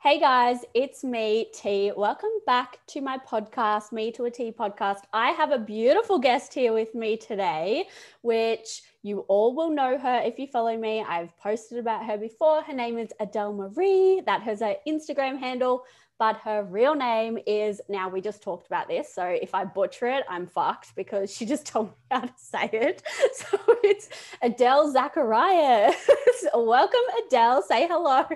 Hey guys, it's me, T. Welcome back to my podcast, Me to a T podcast. I have a beautiful guest here with me today, which you all will know her if you follow me. I've posted about her before. Her name is Adele Marie. That is her Instagram handle, but her real name is now we just talked about this. So if I butcher it, I'm fucked because she just told me how to say it. So it's Adele Zachariah. Welcome, Adele. Say hello.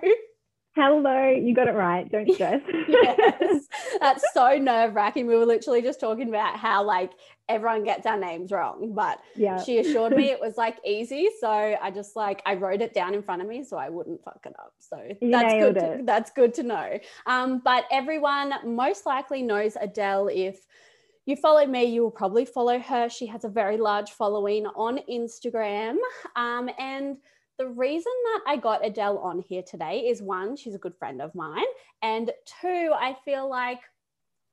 Hello, you got it right. Don't stress. yes, that's so nerve wracking. We were literally just talking about how like everyone gets our names wrong, but yeah. she assured me it was like easy. So I just like I wrote it down in front of me so I wouldn't fuck it up. So You that's good. To, that's good to know. Um, but everyone most likely knows Adele if you follow me, you will probably follow her. She has a very large following on Instagram. Um, and the reason that I got Adele on here today is one, she's a good friend of mine. And two, I feel like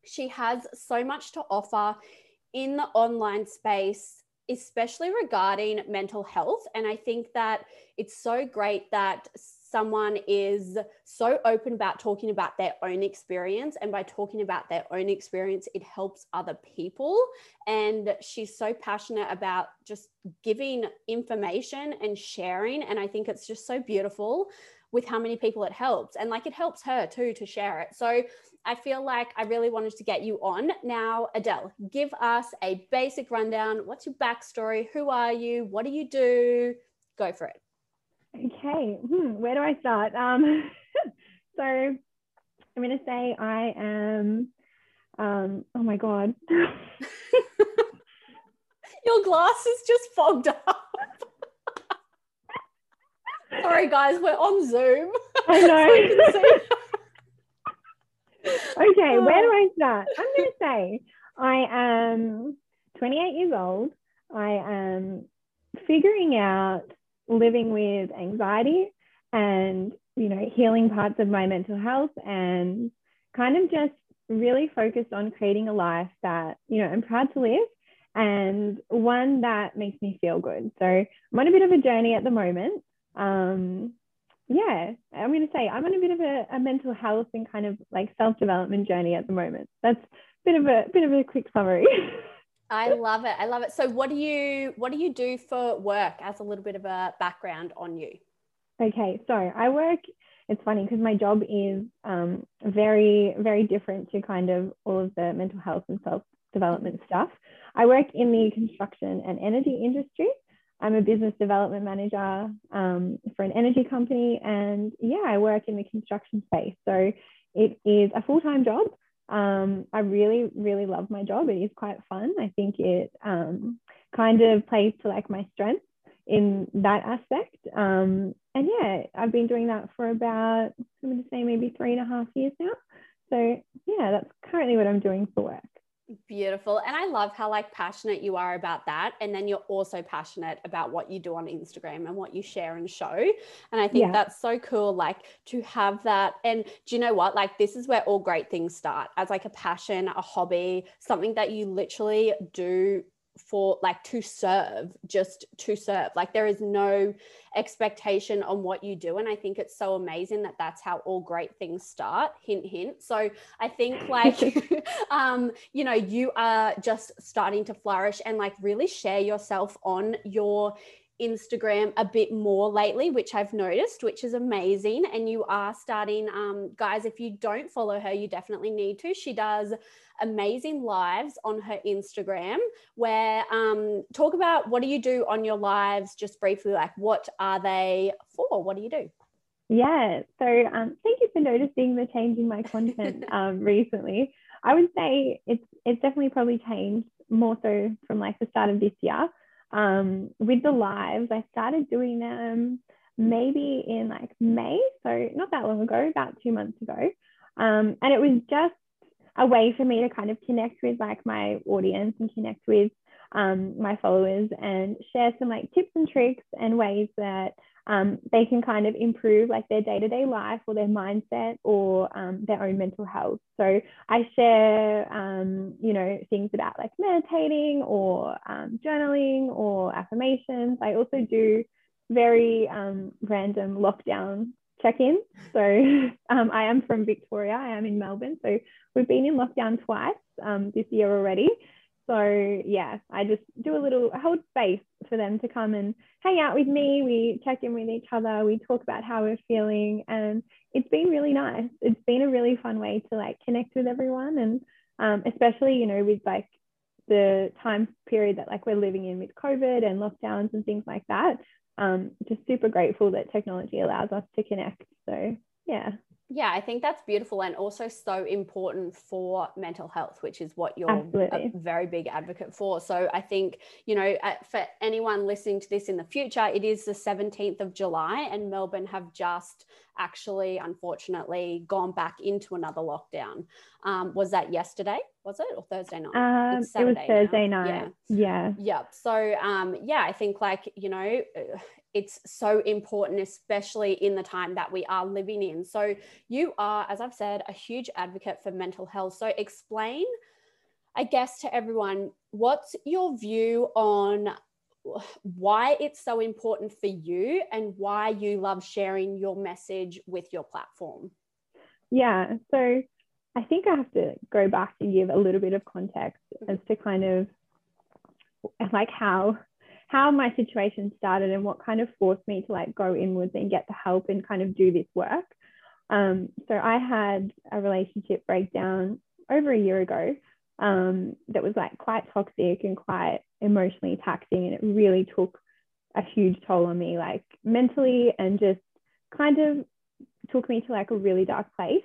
she has so much to offer in the online space, especially regarding mental health. And I think that it's so great that someone is so open about talking about their own experience. And by talking about their own experience, it helps other people. And she's so passionate about just giving information and sharing. And I think it's just so beautiful with how many people it helps. And like it helps her too to share it. So I feel like I really wanted to get you on. Now, Adele, give us a basic rundown. What's your backstory? Who are you? What do you do? Go for it. Okay, hmm, where do I start? Um, so I'm going to say I am, um, oh my God. Your glasses just fogged up. Sorry, guys, we're on Zoom. I know. So okay, where do I start? I'm going to say I am 28 years old. I am figuring out living with anxiety and, you know, healing parts of my mental health and kind of just really focused on creating a life that, you know, I'm proud to live and one that makes me feel good. So I'm on a bit of a journey at the moment. Um, yeah, I'm going to say I'm on a bit of a, a mental health and kind of like self development journey at the moment. That's a bit of a bit of a quick summary. I love it. I love it. So what do you what do you do for work as a little bit of a background on you? okay, so I work. It's funny because my job is um, very very different to kind of all of the mental health and self development stuff. I work in the construction and energy industry. I'm a business development manager um, for an energy company, and yeah, I work in the construction space. So it is a full time job. Um, I really, really love my job. It is quite fun. I think it um, kind of plays to like my strengths in that aspect. Um, and yeah, I've been doing that for about, I'm going to say maybe three and a half years now. So yeah, that's currently what I'm doing for work. Beautiful. And I love how like passionate you are about that. And then you're also passionate about what you do on Instagram and what you share and show. And I think Yeah. that's so cool, like to have that. And do you know what? Like this is where all great things start as like a passion, a hobby, something that you literally do for like to serve, just to serve. Like there is no expectation on what you do. And I think it's so amazing that that's how all great things start. Hint, hint. So I think like, um, you know, you are just starting to flourish and like really share yourself on your Instagram a bit more lately, which I've noticed, which is amazing. And you are starting, um, guys, if you don't follow her, you definitely need to. She does amazing lives on her Instagram where um, talk about what do you do on your lives, just briefly, like what are they for? What do you do? Yeah. So um, thank you for noticing the change in my content um, recently. I would say it's it's definitely probably changed more so from like the start of this year. Um, with the lives, I started doing them maybe in like May, so not that long ago, about two months ago. Um, and it was just a way for me to kind of connect with like my audience and connect with um, my followers and share some like tips and tricks and ways that um, they can kind of improve like their day-to-day life or their mindset or um, their own mental health. So i share um, you know things about like meditating or um, journaling or affirmations. I also do very um, random lockdown check in. So um, I am from Victoria. I am in Melbourne. So we've been in lockdown twice um, this year already. So yeah, I just do a little hold space for them to come and hang out with me. We check in with each other. We talk about how we're feeling, and it's been really nice. It's been a really fun way to like connect with everyone, and um, especially you know with like the time period that like we're living in with COVID and lockdowns and things like that. Um, just super grateful that technology allows us to connect. So yeah. Yeah, I think that's beautiful and also so important for mental health, which is what you're Absolutely. a very big advocate for. So I think, you know, for anyone listening to this in the future, it is the 17th of July and Melbourne have just actually, unfortunately, gone back into another lockdown. Um, was that yesterday? Was it or Thursday night? Um, it was Thursday now. night. Yeah. Yeah. Yeah. So, um, yeah, I think like, you know, it's so important, especially in the time that we are living in. So, you are, as I've said, a huge advocate for mental health. So, explain, I guess, to everyone what's your view on why it's so important for you and why you love sharing your message with your platform. Yeah. So, I think I have to go back and give a little bit of context mm-hmm. as to kind of like how how my situation started and what kind of forced me to like go inwards and get the help and kind of do this work. Um, so I had a relationship breakdown over a year ago um, that was like quite toxic and quite emotionally taxing, and it really took a huge toll on me, like mentally, and just kind of took me to like a really dark place.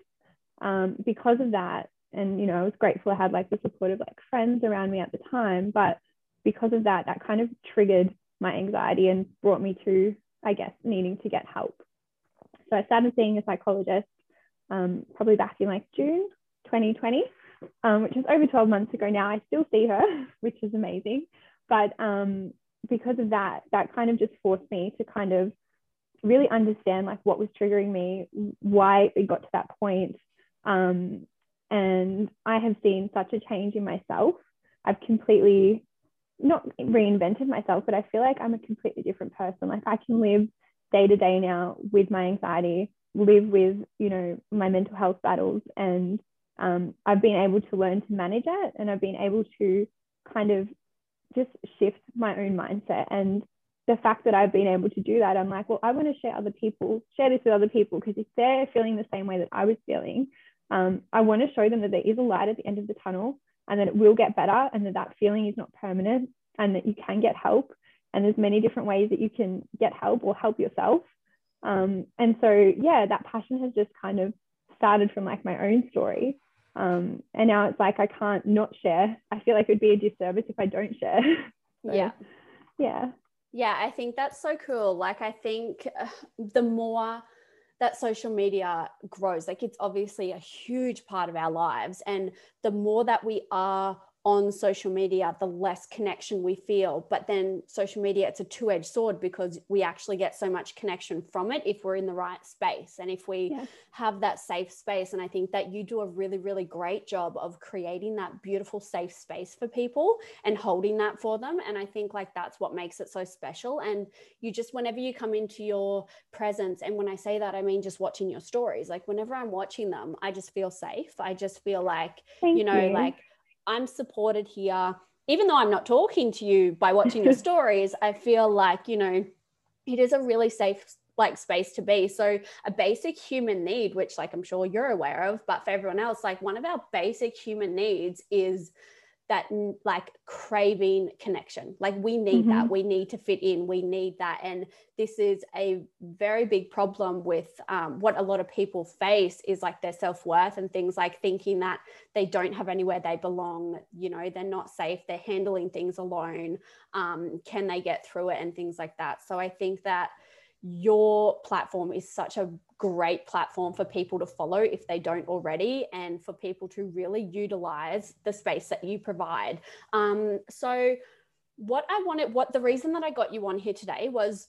Um, because of that, and you know, I was grateful I had like the support of like friends around me at the time, but because of that, that kind of triggered my anxiety and brought me to, I guess, needing to get help. So I started seeing a psychologist um, probably back in like June 2020, um, which is over 12 months ago now. I still see her, which is amazing. But um, because of that, that kind of just forced me to kind of really understand like what was triggering me, why it got to that point. Um, and I have seen such a change in myself. I've completely not reinvented myself, but I feel like I'm a completely different person. Like I can live day to day now with my anxiety, live with, you know, my mental health battles. And um, I've been able to learn to manage it and I've been able to kind of just shift my own mindset. And the fact that I've been able to do that, I'm like, well, I want to share other people, share this with other people because if they're feeling the same way that I was feeling, um, I want to show them that there is a light at the end of the tunnel and that it will get better and that that feeling is not permanent and that you can get help and there's many different ways that you can get help or help yourself. Um, and so yeah that passion has just kind of started from like my own story. Um, and now it's like i can't not share. I feel like it would be a disservice if i don't share. So, yeah. yeah. Yeah i think that's so cool. Like i think uh, the more that social media grows like it's obviously a huge part of our lives. And the more that we are on social media, the less connection we feel. But then social media, it's a two edged sword because we actually get so much connection from it if we're in the right space and if we yeah. have that safe space. And I think that you do a really, really great job of creating that beautiful, safe space for people and holding that for them. And I think like that's what makes it so special. And you just, whenever you come into your presence, and when I say that, I mean just watching your stories, like whenever I'm watching them, I just feel safe. I just feel like, Thank you know, you. like, I'm supported here. Even though I'm not talking to you by watching your stories, I feel like, you know, it is a really safe like space to be. So a basic human need, which like I'm sure you're aware of, but for everyone else, like one of our basic human needs is that like craving connection. Like we need mm-hmm. that we need to fit in. We need that. And this is a very big problem with um, what a lot of people face is like their self-worth and things like thinking that they don't have anywhere they belong you know they're not safe they're handling things alone um, can they get through it and things like that. So i think that your platform is such a great platform for people to follow if they don't already, and for people to really utilize the space that you provide. Um, so, what I wanted, what the reason that I got you on here today was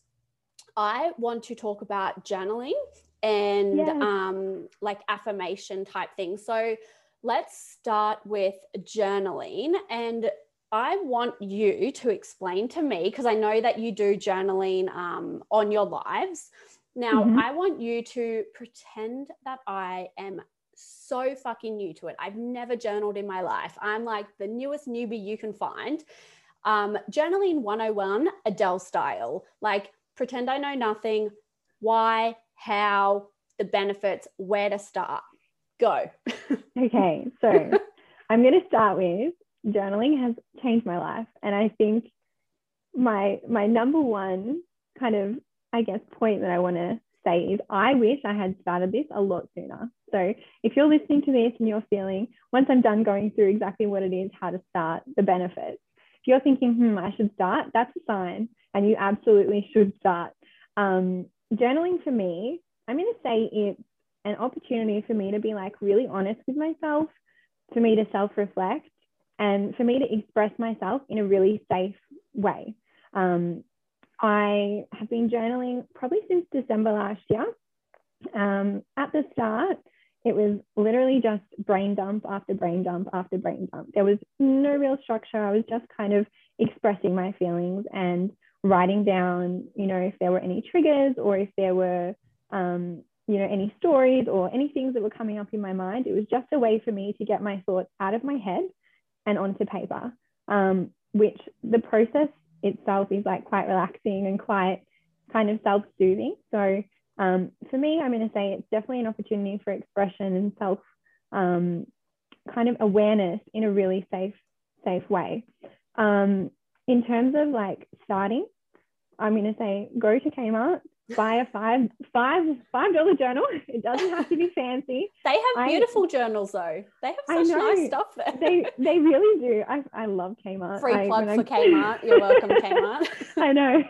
I want to talk about journaling and yes. um, like affirmation type things. So, let's start with journaling and I want you to explain to me, because I know that you do journaling um, on your lives. Now, mm-hmm. I want you to pretend that I am so fucking new to it. I've never journaled in my life. I'm like the newest newbie you can find. Um, journaling 101, Adele style. Like, pretend I know nothing. Why, how, the benefits, where to start. Go. okay, so I'm going to start with journaling has changed my life, and I think my my number one kind of I guess point that I want to say is I wish I had started this a lot sooner. So if you're listening to this and you're feeling once I'm done going through exactly what it is, how to start, the benefits, if you're thinking, hmm, I should start, that's a sign, and you absolutely should start. Um, journaling for me, I'm going to say it's an opportunity for me to be like really honest with myself, for me to self reflect, and for me to express myself in a really safe way. Um, I have been journaling probably since December last year. Um, at the start, it was literally just brain dump after brain dump after brain dump. There was no real structure. I was just kind of expressing my feelings and writing down, you know, if there were any triggers or if there were, um, you know, any stories or any things that were coming up in my mind. It was just a way for me to get my thoughts out of my head and onto paper, um, which the process itself is like quite relaxing and quite kind of self-soothing. So um, for me, I'm going to say it's definitely an opportunity for expression and self um, kind of awareness in a really safe safe way. Um, in terms of like starting, I'm going to say go to Kmart, buy a five five five dollar journal. It doesn't have to be fancy. They have beautiful I, journals though. They have such nice stuff there. They they really do. I, I love Kmart. Free plug I, for I... Kmart. You're welcome, Kmart. I know.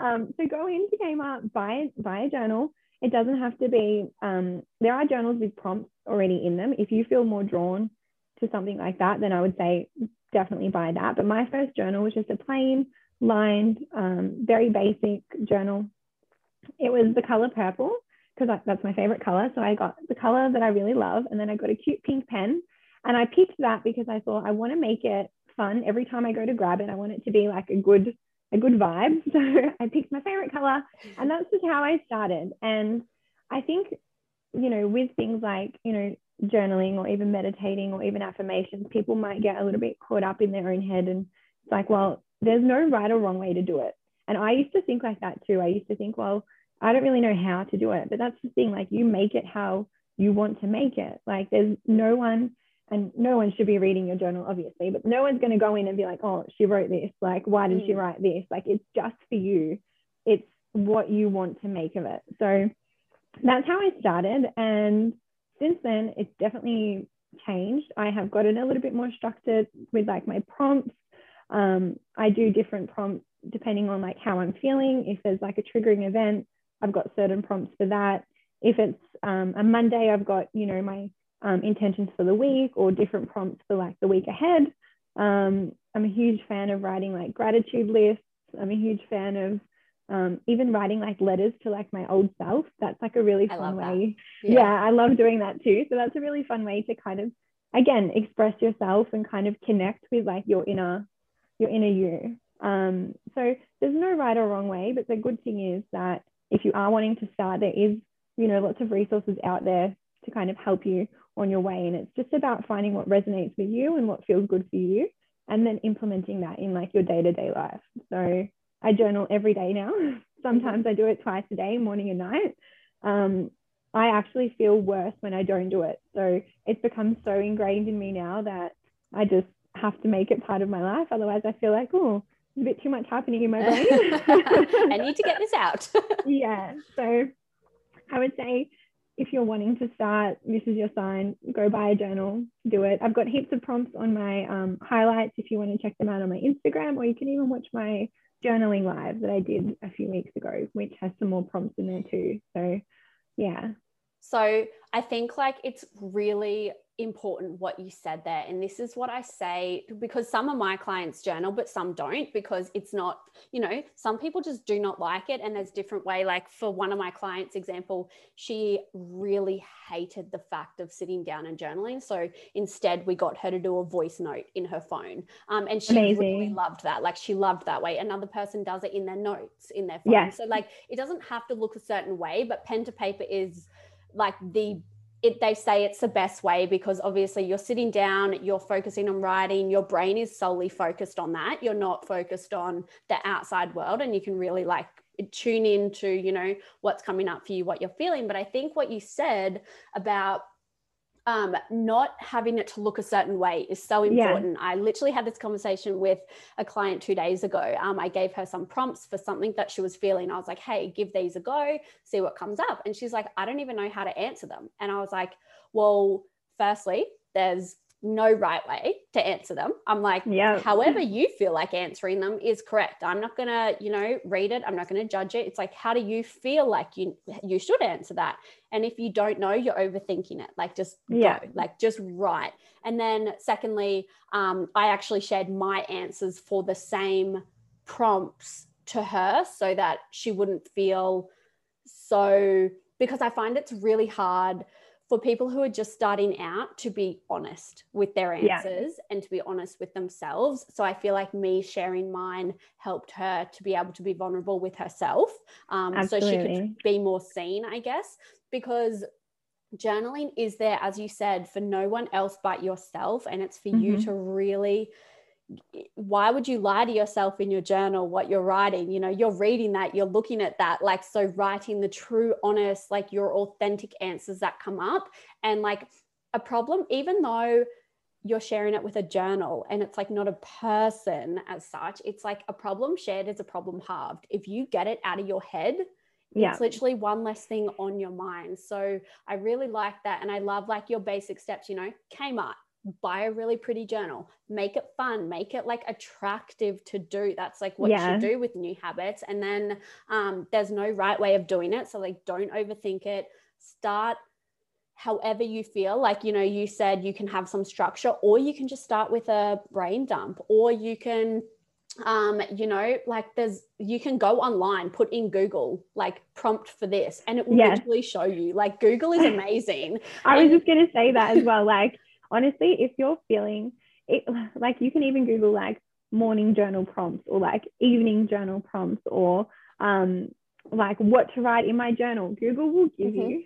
um, so go into Kmart, buy buy a journal. It doesn't have to be. Um, there are journals with prompts already in them. If you feel more drawn to something like that, then I would say definitely buy that. But my first journal was just a plain lined, um, very basic journal it was the color purple because that's my favorite color. So I got the color that I really love, and then I got a cute pink pen, and I picked that because I thought I want to make it fun every time I go to grab it. I want it to be like a good a good vibe. So I picked my favorite color, and that's just how I started. And I think you know with things like you know journaling or even meditating or even affirmations, people might get a little bit caught up in their own head and it's like, well, there's no right or wrong way to do it. And I used to think like that too. I used to think, well, I don't really know how to do it, but that's the thing. Like you make it how you want to make it. Like there's no one, and no one should be reading your journal, obviously, but no one's going to go in and be like, oh, she wrote this. Like, why did mm. she write this? Like, it's just for you. It's what you want to make of it. So that's how I started. And since then, it's definitely changed. I have gotten a little bit more structured with like my prompts. Um, I do different prompts depending on like how I'm feeling. If there's like a triggering event, I've got certain prompts for that. If it's um, a Monday, I've got, you know, my um, intentions for the week or different prompts for like the week ahead. Um, I'm a huge fan of writing like gratitude lists. I'm a huge fan of um, even writing like letters to like my old self. That's like a really fun way. Yeah. yeah, I love doing that too. So that's a really fun way to kind of, again, express yourself and kind of connect with like your inner, your inner you. Um, so there's no right or wrong way, but the good thing is that if you are wanting to start, there is, you know, lots of resources out there to kind of help you on your way. And it's just about finding what resonates with you and what feels good for you, and then implementing that in like your day to day life. So I journal every day now. Sometimes I do it twice a day, morning and night. Um, I actually feel worse when I don't do it. So it's become so ingrained in me now that I just have to make it part of my life. Otherwise, I feel like, oh, a bit too much happening in my brain. I need to get this out. yeah. So I would say if you're wanting to start, this is your sign. Go buy a journal, do it. I've got heaps of prompts on my um, highlights if you want to check them out on my Instagram, or you can even watch my journaling live that I did a few weeks ago, which has some more prompts in there too. So, yeah. So I think like it's really important what you said there. And this is what i say because some of my clients journal but some don't because it's not you know some people just do not like it. And there's different way like for one of my clients example she really hated the fact of sitting down and journaling. So instead we got her to do a voice note in her phone. Um, and she Amazing. really loved that. Like she loved that way. Another person does it in their notes in their phone. Yeah. so like it doesn't have to look a certain way but pen to paper is like the it, they say it's the best way because obviously you're sitting down, you're focusing on writing, your brain is solely focused on that. You're not focused on the outside world, and you can really like tune into, you know, what's coming up for you, what you're feeling. But I think what you said about um, not having it to look a certain way is so important. Yeah. I literally had this conversation with a client two days ago. Um, I gave her some prompts for something that she was feeling. I was like, hey, give these a go, see what comes up. And she's like, I don't even know how to answer them. And I was like, well, firstly, there's no right way to answer them. I'm like, yeah. however you feel like answering them is correct. I'm not gonna, you know, read it. I'm not gonna judge it. It's like, how do you feel like you you should answer that? And if you don't know, you're overthinking it. Like just yeah, go. like just write. And then secondly, um, I actually shared my answers for the same prompts to her so that she wouldn't feel so because I find it's really hard for people who are just starting out to be honest with their answers yeah. and to be honest with themselves. So I feel like me sharing mine helped her to be able to be vulnerable with herself. Um, so she could be more seen, I guess, because journaling is there, as you said, for no one else but yourself. And it's for mm-hmm. you to really why would you lie to yourself in your journal what you're writing? You know you're reading that you're looking at that like so writing the true honest like your authentic answers that come up. And like a problem even though you're sharing it with a journal and it's like not a person as such it's like a problem shared is a problem halved. If you get it out of your head yeah. it's literally one less thing on your mind. So i really like that. And i love like your basic steps you know kmart buy a really pretty journal make it fun make it like attractive to do. That's like what yeah. you do with new habits. And then um, there's no right way of doing it. So like don't overthink it. Start however you feel. Like you know you said you can have some structure or you can just start with a brain dump or you can um you know like there's you can go online put in google like prompt for this and it will yeah. literally show you. Like google is amazing. I was just going to say that as well. Like honestly, if you're feeling it, like you can even Google like morning journal prompts or like evening journal prompts or um, like what to write in my journal. Google will give mm-hmm. you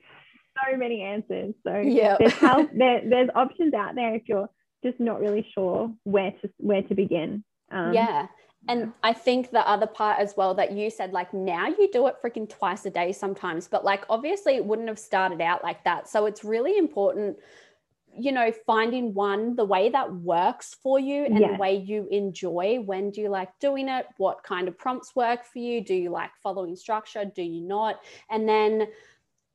so many answers. So yeah, there's help, there, there's options out there if you're just not really sure where to where to begin. Um, yeah. And I think the other part as well that you said, like now you do it freaking twice a day sometimes, but like obviously it wouldn't have started out like that. So it's really important you know, finding one, the way that works for you and the way you enjoy. When do you like doing it? What kind of prompts work for you? Do you like following structure? Do you not? And then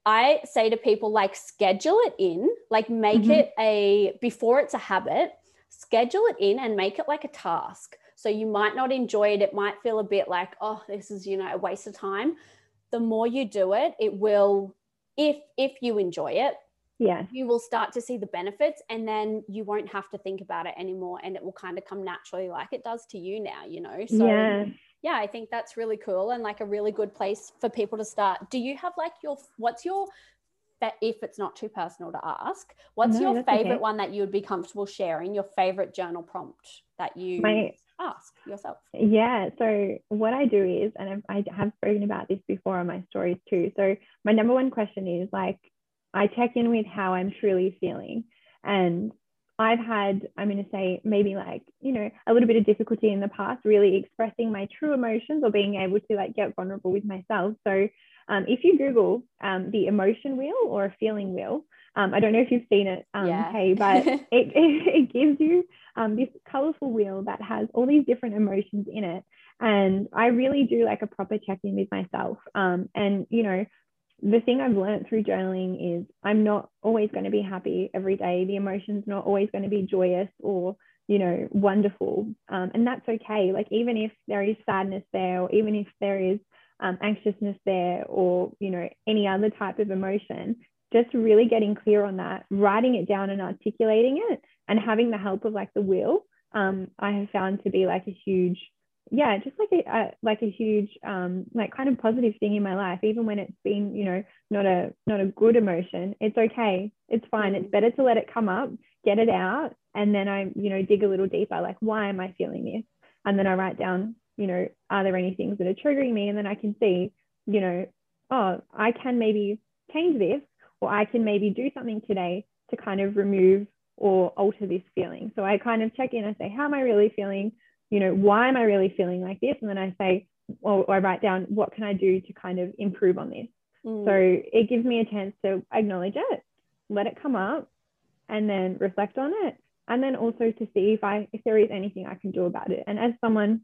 I say to people, like, schedule it in, like, make mm-hmm. it a, before it's a habit, schedule it in and make it like a task. So you might not enjoy it. It might feel a bit like, oh, this is, you know, a waste of time. The more you do it, it will, if if you enjoy it, yeah. you will start to see the benefits and then you won't have to think about it anymore and it will kind of come naturally like it does to you now you know? So yeah. yeah i think that's really cool and like a really good place for people to start. Do you have like your what's your if it's not too personal to ask what's no, your favorite okay. one that you would be comfortable sharing your favorite journal prompt that you My, ask yourself? Yeah so what i do is and I've, i have spoken about this before on my stories too so my number one question is like I check in with how I'm truly feeling. And I've had, I'm going to say, maybe like, you know, a little bit of difficulty in the past, really expressing my true emotions or being able to like get vulnerable with myself. So um, if you Google um, the emotion wheel or a feeling wheel, um, I don't know if you've seen it, um, yeah. hey, but it, it, it, gives you um, this colorful wheel that has all these different emotions in it. And I really do like a proper check in with myself. Um, and, you know, the thing I've learned through journaling is I'm not always going to be happy every day. The emotion's not always going to be joyous or, you know, wonderful. Um, and that's okay. Like, even if there is sadness there, or even if there is um, anxiousness there, or, you know, any other type of emotion, just really getting clear on that, writing it down and articulating it, and having the help of like the wheel, um, I have found to be like a huge, yeah, just like a, a like a huge, um, like kind of positive thing in my life. Even when it's been, you know, not a not a good emotion, it's okay, it's fine. It's better to let it come up, get it out, and then I, you know, dig a little deeper. Like, why am I feeling this? And then I write down, you know, are there any things that are triggering me? And then I can see, you know, oh, I can maybe change this, or I can maybe do something today to kind of remove or alter this feeling. So I kind of check in, I say, how am I really feeling? You know, why am I really feeling like this? And then I say, or, or I write down, what can I do to kind of improve on this? Mm. So it gives me a chance to acknowledge it, let it come up, and then reflect on it. And then also to see if I if there is anything I can do about it. And as someone,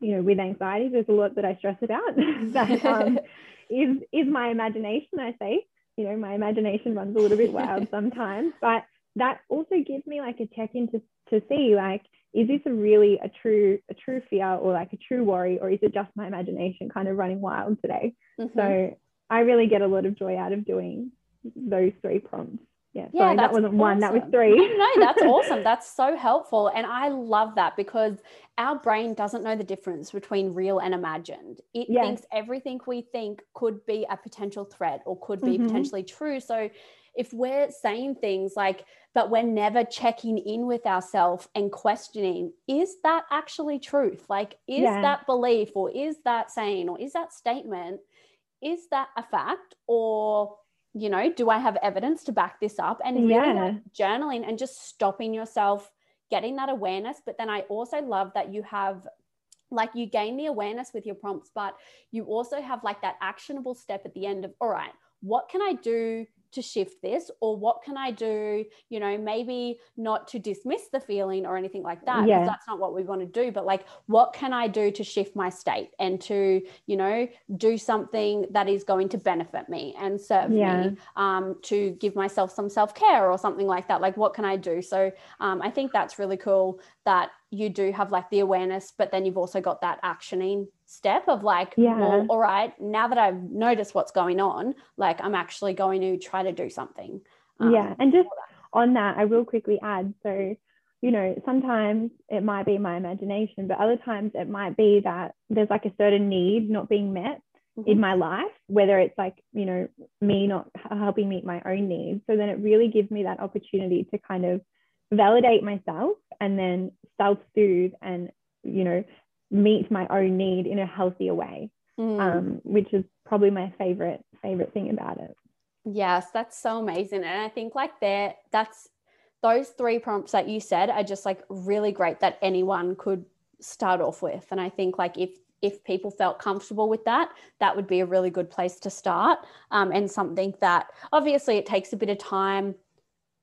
you know, with anxiety, there's a lot that I stress about that um, is is my imagination, I say. You know, my imagination runs a little bit wild sometimes, but that also gives me like a check in to, to see like is this a really a true a true fear or like a true worry or is it just my imagination kind of running wild today mm-hmm. so i really get a lot of joy out of doing those three prompts yeah, yeah sorry, that wasn't awesome. one, that was three. no, that's awesome. That's so helpful. And I love that because our brain doesn't know the difference between real and imagined. It yes. thinks everything we think could be a potential threat or could be mm-hmm. potentially true. So if we're saying things like, but we're never checking in with ourselves and questioning, is that actually truth? Like, is yeah. that belief or is that saying or is that statement, is that a fact or you know, do I have evidence to back this up? And really journaling and just stopping yourself, getting that awareness. But then I also love that you have like you gain the awareness with your prompts, but you also have like that actionable step at the end of, all right, what can I do to shift this or what can i do you know maybe not to dismiss the feeling or anything like that yeah. that's not what we want to do but like what can i do to shift my state and to you know do something that is going to benefit me and serve yeah. me um, to give myself some self-care or something like that like what can i do so um, i think that's really cool that you do have like the awareness but then you've also got that actioning step of like, yeah. well, all right, now that I've noticed what's going on, like I'm actually going to try to do something. Um, yeah. And just on that, I will quickly add so, you know, sometimes it might be my imagination, but other times it might be that there's like a certain need not being met mm-hmm. in my life, whether it's like, you know, me not helping meet my own needs. So then it really gives me that opportunity to kind of validate myself and then self soothe and, you know, meet my own need in a healthier way, mm. um, which is probably my favorite favorite thing about it. Yes, that's so amazing, and I think like that that's those three prompts that you said are just like really great that anyone could start off with, and I think like if if people felt comfortable with that, that would be a really good place to start. Um, and something that obviously it takes a bit of time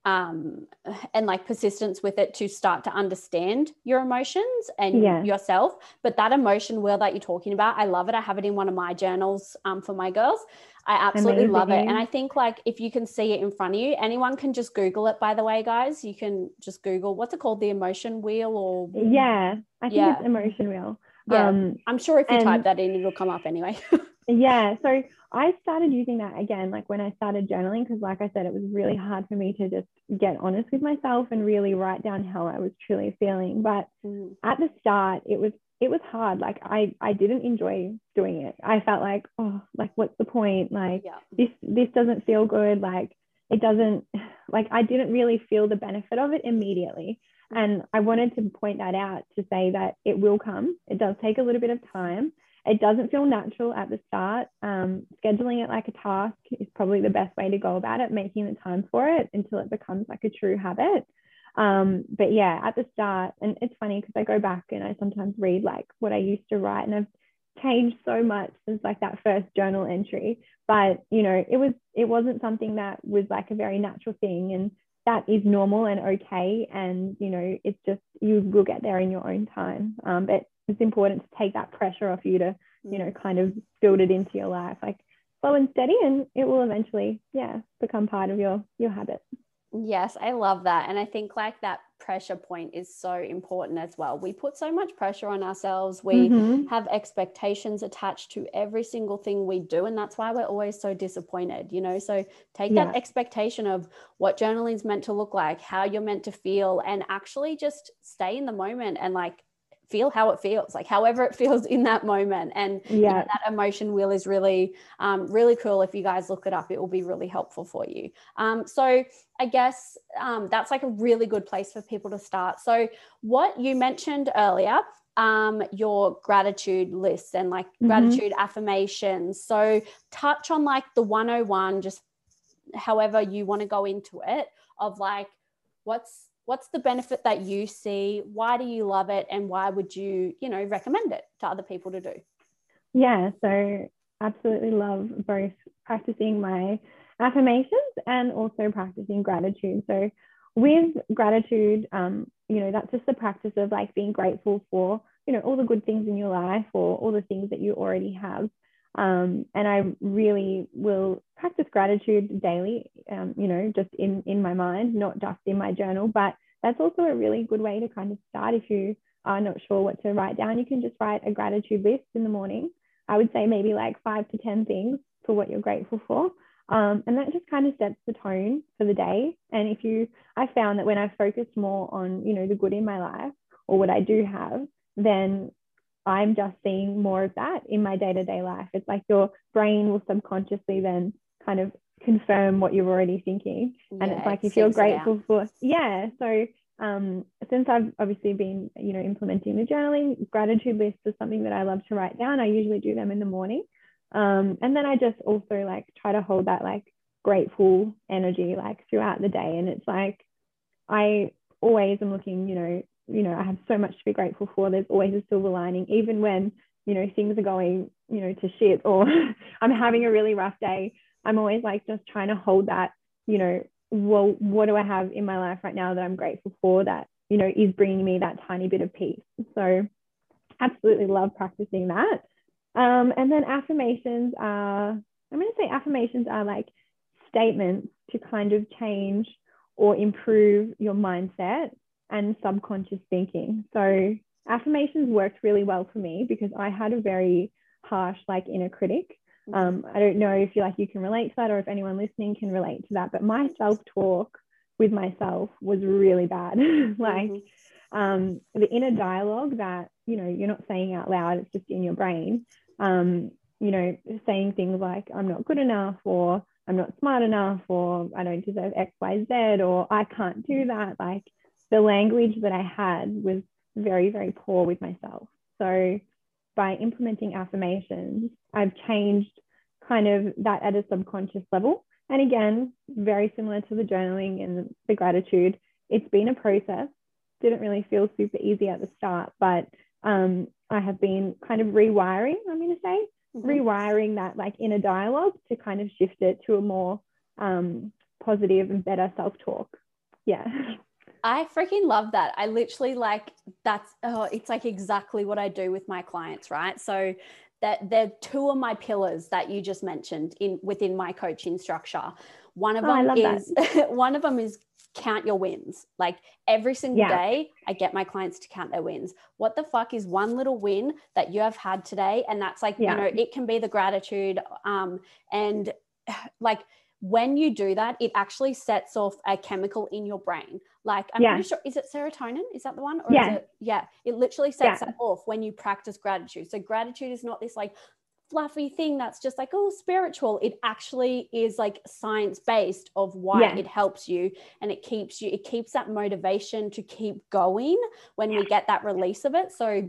um, and like persistence with it to start to understand your emotions and yeah. yourself. But that emotion wheel that you're talking about, I love it. I have it in one of my journals um, for my girls. I absolutely Amazing. love it. And I think like if you can see it in front of you, anyone can just Google it, by the way, guys. You can just Google what's it called? The emotion wheel or yeah, I think yeah. it's emotion wheel. Yeah. Um, I'm sure if you and, type that in, it'll come up anyway. yeah. So I started using that again, like when I started journaling, because like I said, it was really hard for me to just get honest with myself and really write down how I was truly feeling. But mm. at the start, it was it was hard. Like I I didn't enjoy doing it. I felt like, oh, like what's the point? Like yeah. this this doesn't feel good. Like it doesn't like I didn't really feel the benefit of it immediately. Mm. And I wanted to point that out to say that it will come. It does take a little bit of time it doesn't feel natural at the start. Um, scheduling it like a task is probably the best way to go about it, making the time for it until it becomes like a true habit. Um, but yeah, at the start, and it's funny because I go back and I sometimes read like what I used to write, and I've changed so much since like that first journal entry. But you know, it was it wasn't something that was like a very natural thing, and that is normal and okay. And you know, it's just you will get there in your own time. Um, but it's important to take that pressure off you to you know kind of build it into your life like slow and steady and it will eventually yeah become part of your your habit yes i love that and i think like that pressure point is so important as well. We put so much pressure on ourselves. We mm-hmm. have expectations attached to every single thing we do. And that's why we're always so disappointed, you know? So take yeah. that expectation of what journaling is meant to look like, how you're meant to feel, and actually just stay in the moment and like feel how it feels like however it feels in that moment. And yeah you know, that emotion wheel is really um, really cool. If you guys look it up it will be really helpful for you. Um, so i guess um, that's like a really good place for people to start. So what you mentioned earlier um, your gratitude lists and like mm-hmm. gratitude affirmations. So touch on like the 101 just however you want to go into it of like what's what's the benefit that you see? Why do you love it? And why would you you know recommend it to other people to do? Yeah so absolutely love both practicing my affirmations and also practicing gratitude. So with gratitude um, you know that's just the practice of like being grateful for you know all the good things in your life or all the things that you already have um, and I really will practice gratitude daily, um, you know, just in, in my mind, not just in my journal. But that's also a really good way to kind of start if you are not sure what to write down. You can just write a gratitude list in the morning. I would say maybe like five to 10 things for what you're grateful for. Um, and that just kind of sets the tone for the day. And if you, I found that when I focused more on, you know, the good in my life or what I do have, then I'm just seeing more of that in my day to day life. It's like your brain will subconsciously then kind of confirm what you're already thinking. Yeah, and it's like if you're grateful for, yeah. So um, since I've obviously been, you know, implementing the journaling, gratitude lists is something that I love to write down. I usually do them in the morning. Um, and then I just also like try to hold that like grateful energy like throughout the day. And it's like I always am looking, you know, you know, I have so much to be grateful for. There's always a silver lining, even when, you know, things are going, you know, to shit or I'm having a really rough day. I'm always like just trying to hold that, you know, well, what do I have in my life right now that I'm grateful for that, you know, is bringing me that tiny bit of peace. So absolutely love practicing that. Um, and then affirmations are, I'm going to say affirmations are like statements to kind of change or improve your mindset and subconscious thinking. So affirmations worked really well for me because I had a very harsh, like inner critic. Mm-hmm. Um, I don't know if you like you can relate to that or if anyone listening can relate to that, but my self-talk with myself was really bad. like mm-hmm. um, the inner dialogue that you know you're not saying out loud, it's just in your brain. Um, you know, saying things like "I'm not good enough" or "I'm not smart enough" or "I don't deserve X, Y, Z" or "I can't do that." Like the language that I had was very, very poor with myself. So by implementing affirmations, I've changed kind of that at a subconscious level. And again, very similar to the journaling and the gratitude, it's been a process. Didn't really feel super easy at the start, but um, I have been kind of rewiring, I'm going to say, mm-hmm. rewiring that like inner dialogue to kind of shift it to a more um, positive and better self talk. Yeah. I freaking love that. I literally like that's oh, it's like exactly what I do with my clients, right? So that they're two of my pillars that you just mentioned in within my coaching structure. One of oh, them is one of them is count your wins. Like every single yeah. day, I get my clients to count their wins. What the fuck is one little win that you have had today? And that's like, yeah. you know, it can be the gratitude. Um, and like when you do that, it actually sets off a chemical in your brain. Like I'm yeah. pretty sure, is it serotonin? Is that the one? Or yeah. It, yeah. It literally sets yeah. that off when you practice gratitude. So gratitude is not this like fluffy thing that's just like oh spiritual it actually is like science based of why yeah. it helps you and it keeps you it keeps that motivation to keep going when yeah. we get that release of it so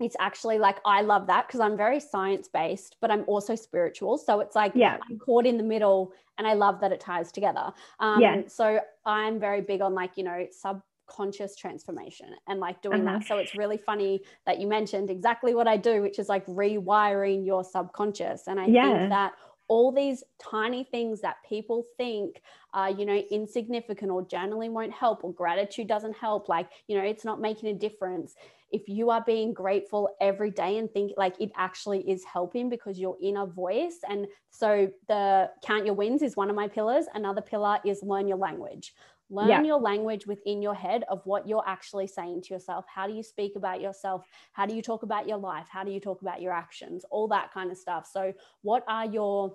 it's actually like I love that because I'm very science based, but I'm also spiritual. So it's like yeah. I'm caught in the middle, and I love that it ties together. Um, yeah. So I'm very big on like you know subconscious transformation and like doing uh-huh. that. So it's really funny that you mentioned exactly what I do, which is like rewiring your subconscious. And I yeah. think that all these tiny things that people think are you know insignificant or journaling won't help or gratitude doesn't help like you know it's not making a difference. If you are being grateful every day and think like it actually is helping because your inner voice and so the count your wins is one of my pillars another pillar is learn your language learn yeah. your language within your head of what you're actually saying to yourself how do you speak about yourself how do you talk about your life how do you talk about your actions all that kind of stuff so what are your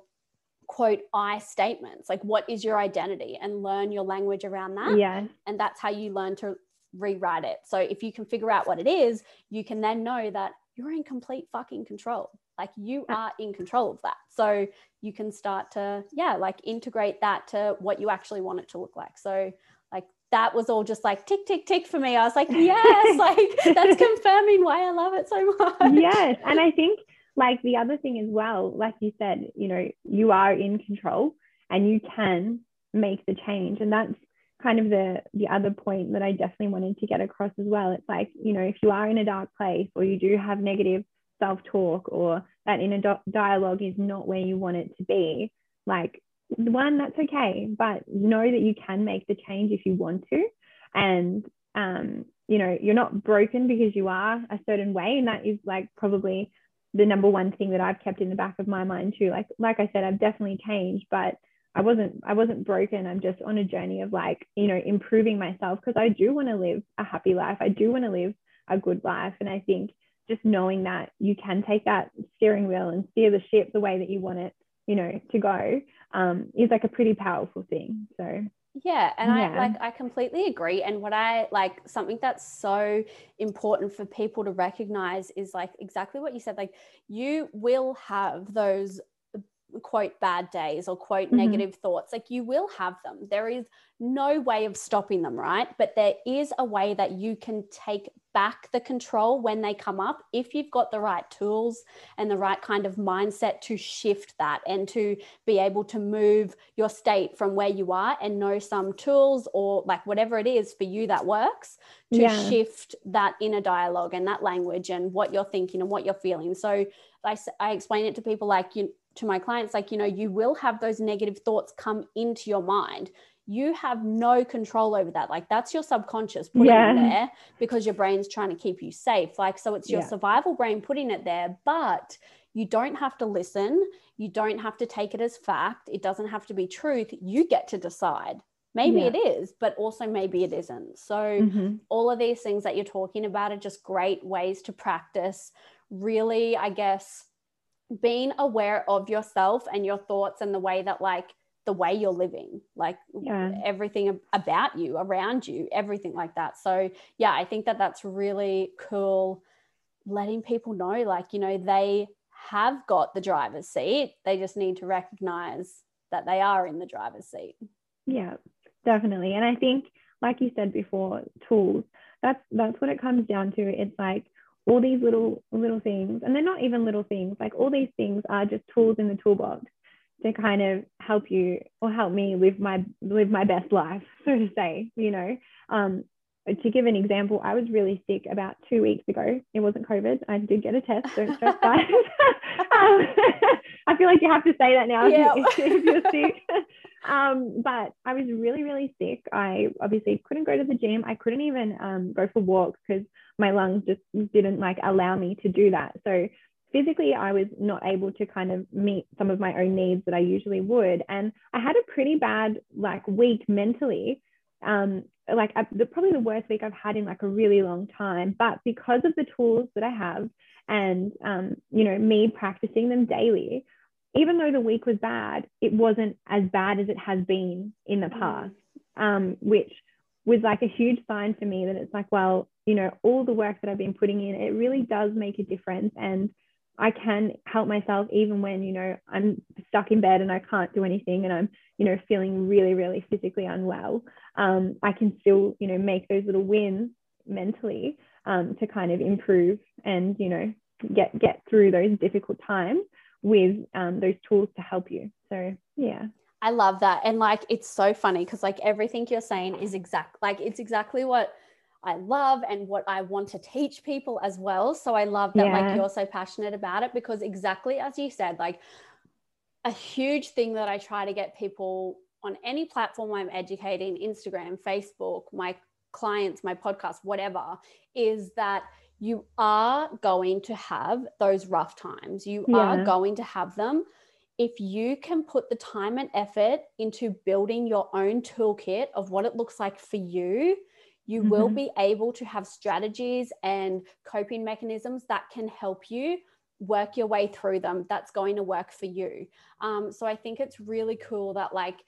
quote I statements. Like, what is your identity? And learn your language around that. Yeah. And that's how you learn to rewrite it. So if you can figure out what it is, you can then know that you're in complete fucking control. Like you are in control of that. So you can start to, yeah, like integrate that to what you actually want it to look like. So like that was all just like tick, tick, tick for me. I was like, yes, like that's confirming why I love it so much. Yes. And I think like the other thing as well, like you said, you know, you are in control and you can make the change. And that's kind of the the other point that I definitely wanted to get across as well. It's like, you know, if you are in a dark place or you do have negative self-talk or that inner do- dialogue is not where you want it to be, like one, that's okay. But know that you can make the change if you want to. And um, you know, you're not broken because you are a certain way. And that is like probably the number one thing that I've kept in the back of my mind too. Like like I said, I've definitely changed, but I wasn't I wasn't broken. I'm just on a journey of like, you know, improving myself because I do want to live a happy life. I do want to live a good life. And I think just knowing that you can take that steering wheel and steer the ship the way that you want it, you know, to go um, is like a pretty powerful thing. So yeah and yeah. i like i completely agree and what i like something that's so important for people to recognize is like exactly what you said like you will have those quote bad days or quote mm-hmm. negative thoughts like you will have them there is no way of stopping them right but there is a way that you can take back the control when they come up if you've got the right tools and the right kind of mindset to shift that and to be able to move your state from where you are and know some tools or like whatever it is for you that works to yeah. shift that inner dialogue and that language and what you're thinking and what you're feeling so I, I explain it to people like you to my clients like you know you will have those negative thoughts come into your mind. You have no control over that. Like that's your subconscious putting yeah. it there because your brain's trying to keep you safe. Like so it's your yeah. survival brain putting it there but you don't have to listen. You don't have to take it as fact. It doesn't have to be truth. You get to decide. Maybe yeah. it is but also maybe it isn't. So mm-hmm. all of these things that you're talking about are just great ways to practice. Really i guess being aware of yourself and your thoughts and the way that like the way you're living like yeah. everything about you around you everything like that. So yeah i think that that's really cool letting people know like you know they have got the driver's seat. They just need to recognize that they are in the driver's seat. Yeah definitely. And i think like you said before tools that's that's what it comes down to. It's like all these little little things and they're not even little things like all these things are just tools in the toolbox to kind of help you or help me live my live my best life so to say you know? Um, to give an example i was really sick about two weeks ago it wasn't covid i did get a test don't stress guys um, i feel like you have to say that now yep. if, if you're sick um, but I was really, really sick. I obviously couldn't go to the gym. I couldn't even um, go for walks because my lungs just didn't like allow me to do that. So physically, I was not able to kind of meet some of my own needs that I usually would. And I had a pretty bad like week mentally. Um, like I, the, probably the worst week I've had in like a really long time. But because of the tools that I have and, um, you know, me practicing them daily, even though the week was bad, it wasn't as bad as it has been in the past, um, which was like a huge sign for me that it's like, well, you know, all the work that I've been putting in, it really does make a difference. And I can help myself even when, you know, I'm stuck in bed and I can't do anything and I'm, you know, feeling really, really physically unwell. Um, I can still, you know, make those little wins mentally um, to kind of improve and, you know, get get through those difficult times with um, those tools to help you. So, yeah. I love that. And like, it's so funny because like everything you're saying is exact, like, it's exactly what I love and what I want to teach people as well. So I love that, yeah. like, you're so passionate about it because exactly as you said, like, a huge thing that I try to get people on any platform I'm educating, Instagram, Facebook, my clients, my podcast, whatever, is that you are going to have those rough times. You Yeah. are going to have them. If you can put the time and effort into building your own toolkit of what it looks like for you, you will Mhm. be able to have strategies and coping mechanisms that can help you work your way through them. That's going to work for you. Um, so I think it's really cool that, like,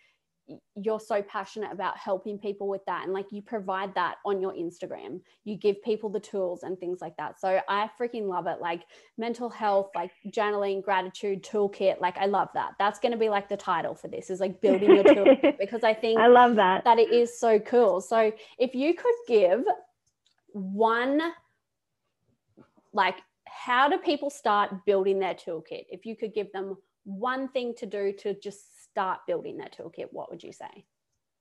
you're so passionate about helping people with that and like you provide that on your Instagram. You give people the tools and things like that. So I freaking love it. Like mental health, like journaling, gratitude, toolkit. Like I love that. That's going to be like the title for this is like building your toolkit because I think I love that. that it is so cool. So if you could give one like how do people start building their toolkit? If you could give them one thing to do to just start building their toolkit, what would you say?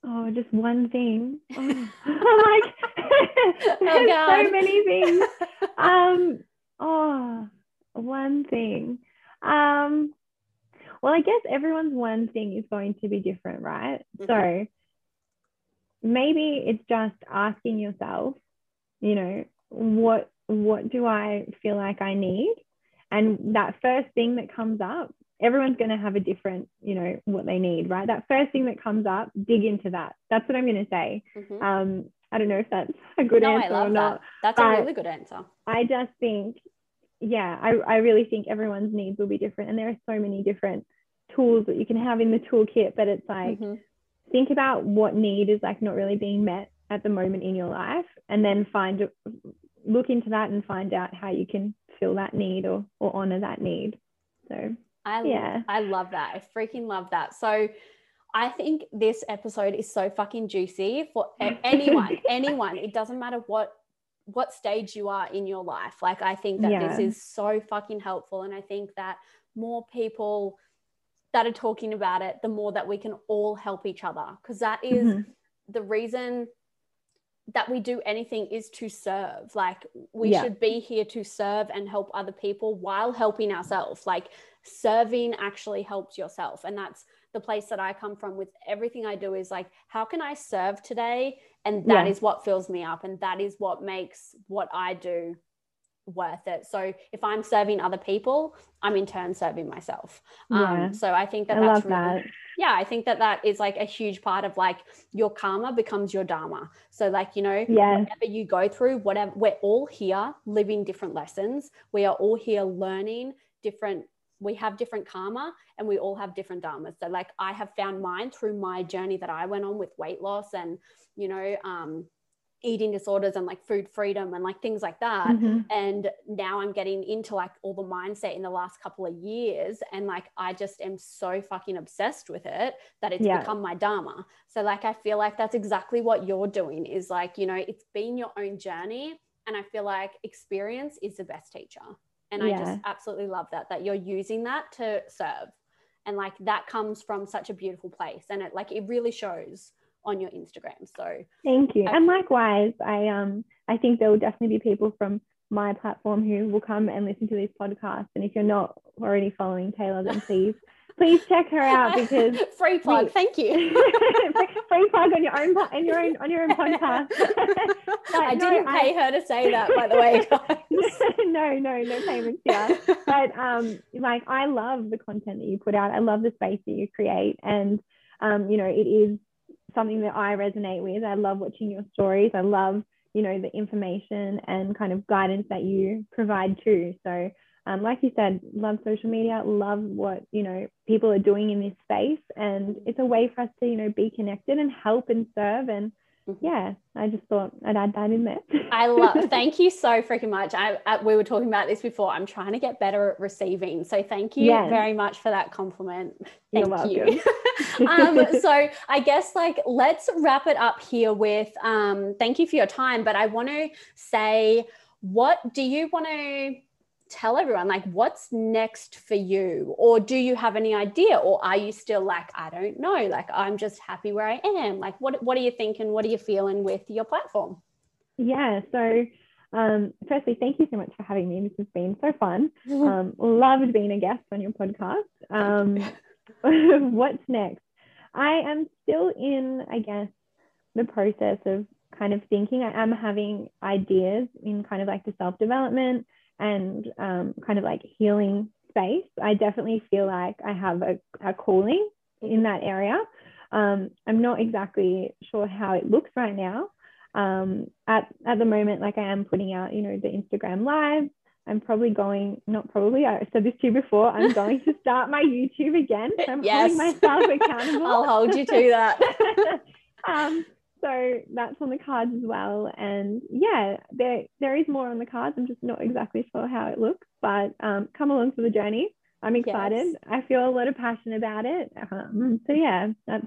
Oh, just one thing. Oh, I'm like, Oh, God. so many things. Um, oh, one thing. Um, well, I guess everyone's one thing is going to be different, right? Mhm. So maybe it's just asking yourself, you know, what what do I feel like I need? And that first thing that comes up, everyone's going to have a different, you know, what they need, right? That first thing that comes up, dig into that. That's what I'm going to say. Mhm. Um, I don't know if that's a good no, answer or not. that. That's a really good answer. I just think, yeah, I, I really think everyone's needs will be different. And there are so many different tools that you can have in the toolkit, but it's like, Mhm. think about what need is like not really being met at the moment in your life and then find look into that and find out how you can fill that need or, or honor that need. So I Yeah. I love that. I freaking love that. So I think this episode is so fucking juicy for anyone, anyone. It doesn't matter what what stage you are in your life. Like I think that this is so fucking helpful and I think that more people that are talking about it, the more that we can all help each other because that is Mhm. the reason that we do anything is to serve. Like we Yeah. should be here to serve and help other people while helping ourselves. Like serving actually helps yourself. And that's the place that I come from with everything I do is like, how can I serve today? And that is Yeah. what fills me up. And that is what makes what I do worth it. So if I'm serving other people, I'm in turn serving myself. Yeah. Um, so I think that I that's love really, that. Yeah, I think that that is like a huge part of like your karma becomes your dharma. So like, you know, Yeah. whatever you go through, whatever, we're all here living different lessons. We are all here learning different, we have different karma and we all have different dharmas. So like I have found mine through my journey that I went on with weight loss and, you know, um, eating disorders and like food freedom and like things like that. Mhm. and now i'm getting into like all the mindset in the last couple of years and like i just am so fucking obsessed with it that it's Yeah. become my dharma. So like i feel like that's exactly what you're doing is like you know it's been your own journey and i feel like experience is the best teacher. And i just absolutely love that that you're using that to serve. And like that comes from such a beautiful place and it like it really shows on your instagram so Thank you. I- And likewise, I um I think there will definitely be people from my platform who will come and listen to these podcasts. And if you're not already following Taylor, then please please check her out because free plug we- thank you free plug on your own in your own on your own podcast. I no, didn't I- pay her to say that, by the way, no, no, no payments here. But um, like I love the content that you put out. I love the space that you create, and um, you know, it is something that I resonate with. I love watching your stories. I love you know the information and kind of guidance that you provide too. So. Um, like you said, love social media, love what you know people are doing in this space, and it's a way for us to you know be connected and help and serve. And. Yeah, I just thought I'd add that in there. I love. Thank you so freaking much. I, I we were talking about this before. I'm trying to get better at receiving, so thank you Yes. very much for that compliment. You're Thank you. um, so I guess like let's wrap it up here with um, thank you for your time. But I want to say, what do you want to tell everyone? Like, what's next for you, or do you have any idea, or are you still like, I don't know, like I'm just happy where I am? Like, what what are you thinking? What are you feeling with your platform? Yeah. So, um, firstly, thank you so much for having me. This has been so fun. Um, loved being a guest on your podcast. Um, what's next? I am still in, I guess, the process of kind of thinking. I am having ideas in kind of like the self development and um, kind of like healing space. I definitely feel like I have a, a calling in that area. Um, I'm not exactly sure how it looks right now. Um, at, at the moment, like I am putting out, you know, the Instagram live. I'm probably going, not probably, I said this to you before, I'm going to start my YouTube again. So I'm yes. holding myself accountable. I'll hold you to that. um, so that's on the cards as well. And yeah, there there is more on the cards. I'm just not exactly sure how it looks, but um, come along for the journey. I'm excited. Yes. I feel a lot of passion about it. Um, so yeah, that's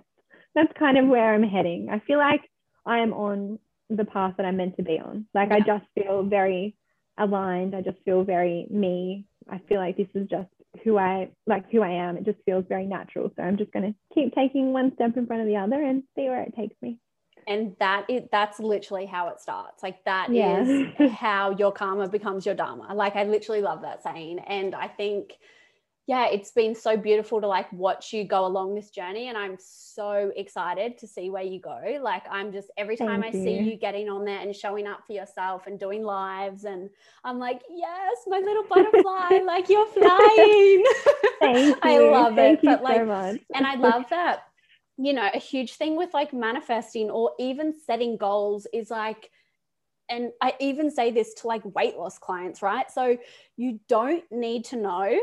that's kind of where I'm heading. I feel like I am on the path that I'm meant to be on. Like yeah. I just feel very aligned. I just feel very me. I feel like this is just who I like who I am. It just feels very natural. So I'm just going to keep taking one step in front of the other and see where it takes me and that is that's literally how it starts like that yeah. is how your karma becomes your dharma like i literally love that saying and i think yeah it's been so beautiful to like watch you go along this journey and i'm so excited to see where you go like i'm just every time Thank i you. see you getting on there and showing up for yourself and doing lives and i'm like yes my little butterfly like you're flying Thank you. i love Thank it but like so and i love that you know, a huge thing with like manifesting or even setting goals is like, and I even say this to like weight loss clients, right? So you don't need to know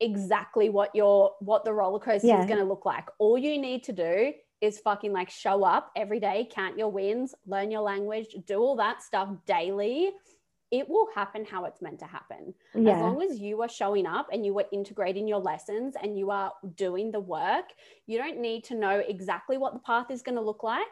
exactly what your what the roller coaster yeah. is going to look like. All you need to do is fucking like show up every day, count your wins, learn your language, do all that stuff daily it will happen how it's meant to happen. Yeah. As long as you are showing up and you are integrating your lessons and you are doing the work, you don't need to know exactly what the path is going to look like,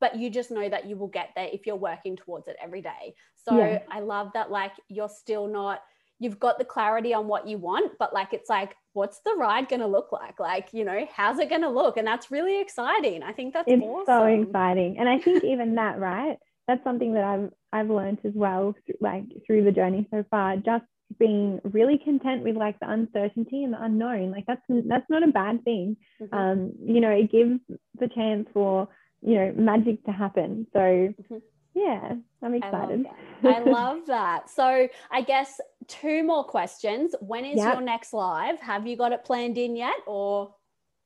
but you just know that you will get there if you're working towards it every day. So yeah. I love that, like, you're still not, you've got the clarity on what you want, but like, it's like, what's the ride going to look like? Like, you know, how's it going to look? And that's really exciting. I think that's it's awesome. so exciting. And I think even that, right? That's something that I've I've learned as well, like through the journey so far, just being really content with like the uncertainty and the unknown. Like that's that's not a bad thing. Mm-hmm. Um, you know, it gives the chance for you know magic to happen. So. Mm-hmm. Yeah, I'm excited. I love, I love that. So, I guess two more questions. When is yep. your next live? Have you got it planned in yet or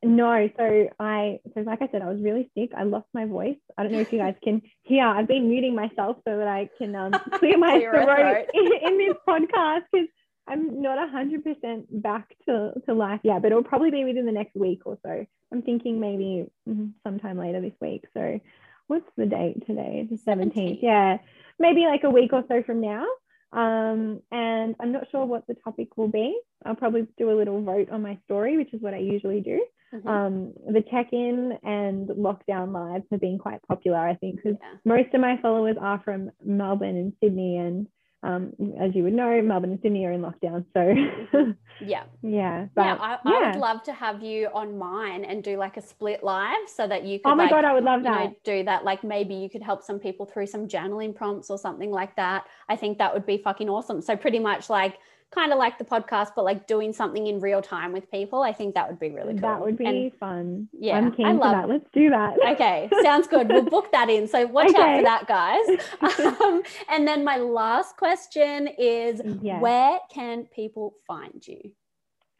no, so I so like I said, I was really sick. I lost my voice. I don't know if you guys can hear. I've been muting myself so that I can um, clear my clear throat in, in, this podcast because I'm not hundred percent back to, to life yet, but it'll probably be within the next week or so. I'm thinking maybe mm, sometime later this week. So what's the date today? The 17th. Yeah. Maybe like a week or so from now. Um, and I'm not sure what the topic will be. I'll probably do a little vote on my story, which is what I usually do. Mm-hmm. Um, the check-in and lockdown lives have been quite popular, I think, because yeah. most of my followers are from Melbourne and Sydney, and um, as you would know, Melbourne and Sydney are in lockdown. So yeah, yeah, but, yeah, I, I would love to have you on mine and do like a split live so that you could. Oh my like, god, I would love that. Know, do that, like maybe you could help some people through some journaling prompts or something like that. I think that would be fucking awesome. So pretty much like kind of like the podcast, but like doing something in real time with people. I think that would be really cool. That would be and, fun. Yeah, I'm keen I love that. Let's do that. Okay, sounds good. We'll book that in. So watch okay. out for that, guys. Um, and then my last question is, yes. where can people find you?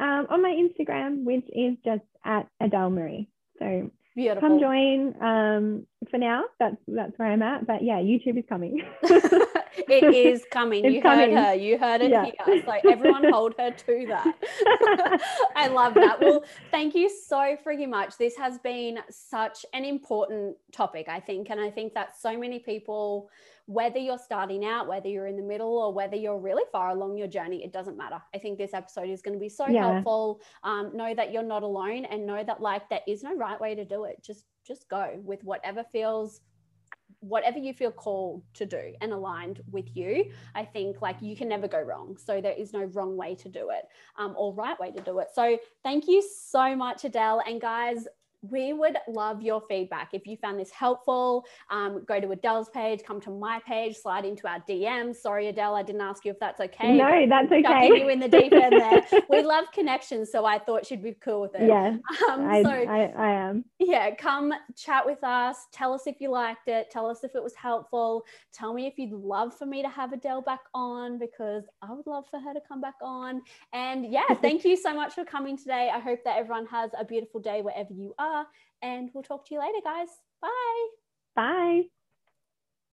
Um, on my Instagram, which is just at Adele Marie. So Beautiful. Come join. Um, for now, that's that's where I'm at. But yeah, YouTube is coming. it is coming. You coming. heard her. You heard it yeah. here. So everyone hold her to that. I love that. Well, thank you so freaking much. This has been such an important topic, I think, and I think that so many people whether you're starting out, whether you're in the middle, or whether you're really far along your journey, it doesn't matter. I think this episode is going to be so yeah. helpful. Um, know that you're not alone, and know that like there is no right way to do it. Just just go with whatever feels whatever you feel called to do and aligned with you i think like you can never go wrong. So there is no wrong way to do it um, or right way to do it. So thank you so much adele. And guys we would love your feedback. If you found this helpful, um, go to Adele's page, come to my page, slide into our DM. Sorry, Adele, I didn't ask you if that's okay. No, that's okay. you in the deep end there. we love connections, so I thought she'd be cool with it. Yeah, um, I, so, I, I am. Yeah, come chat with us. Tell us if you liked it. Tell us if it was helpful. Tell me if you'd love for me to have Adele back on because I would love for her to come back on. And yeah, thank you so much for coming today. I hope that everyone has a beautiful day wherever you And we'll talk to you later, guys. Bye. Bye.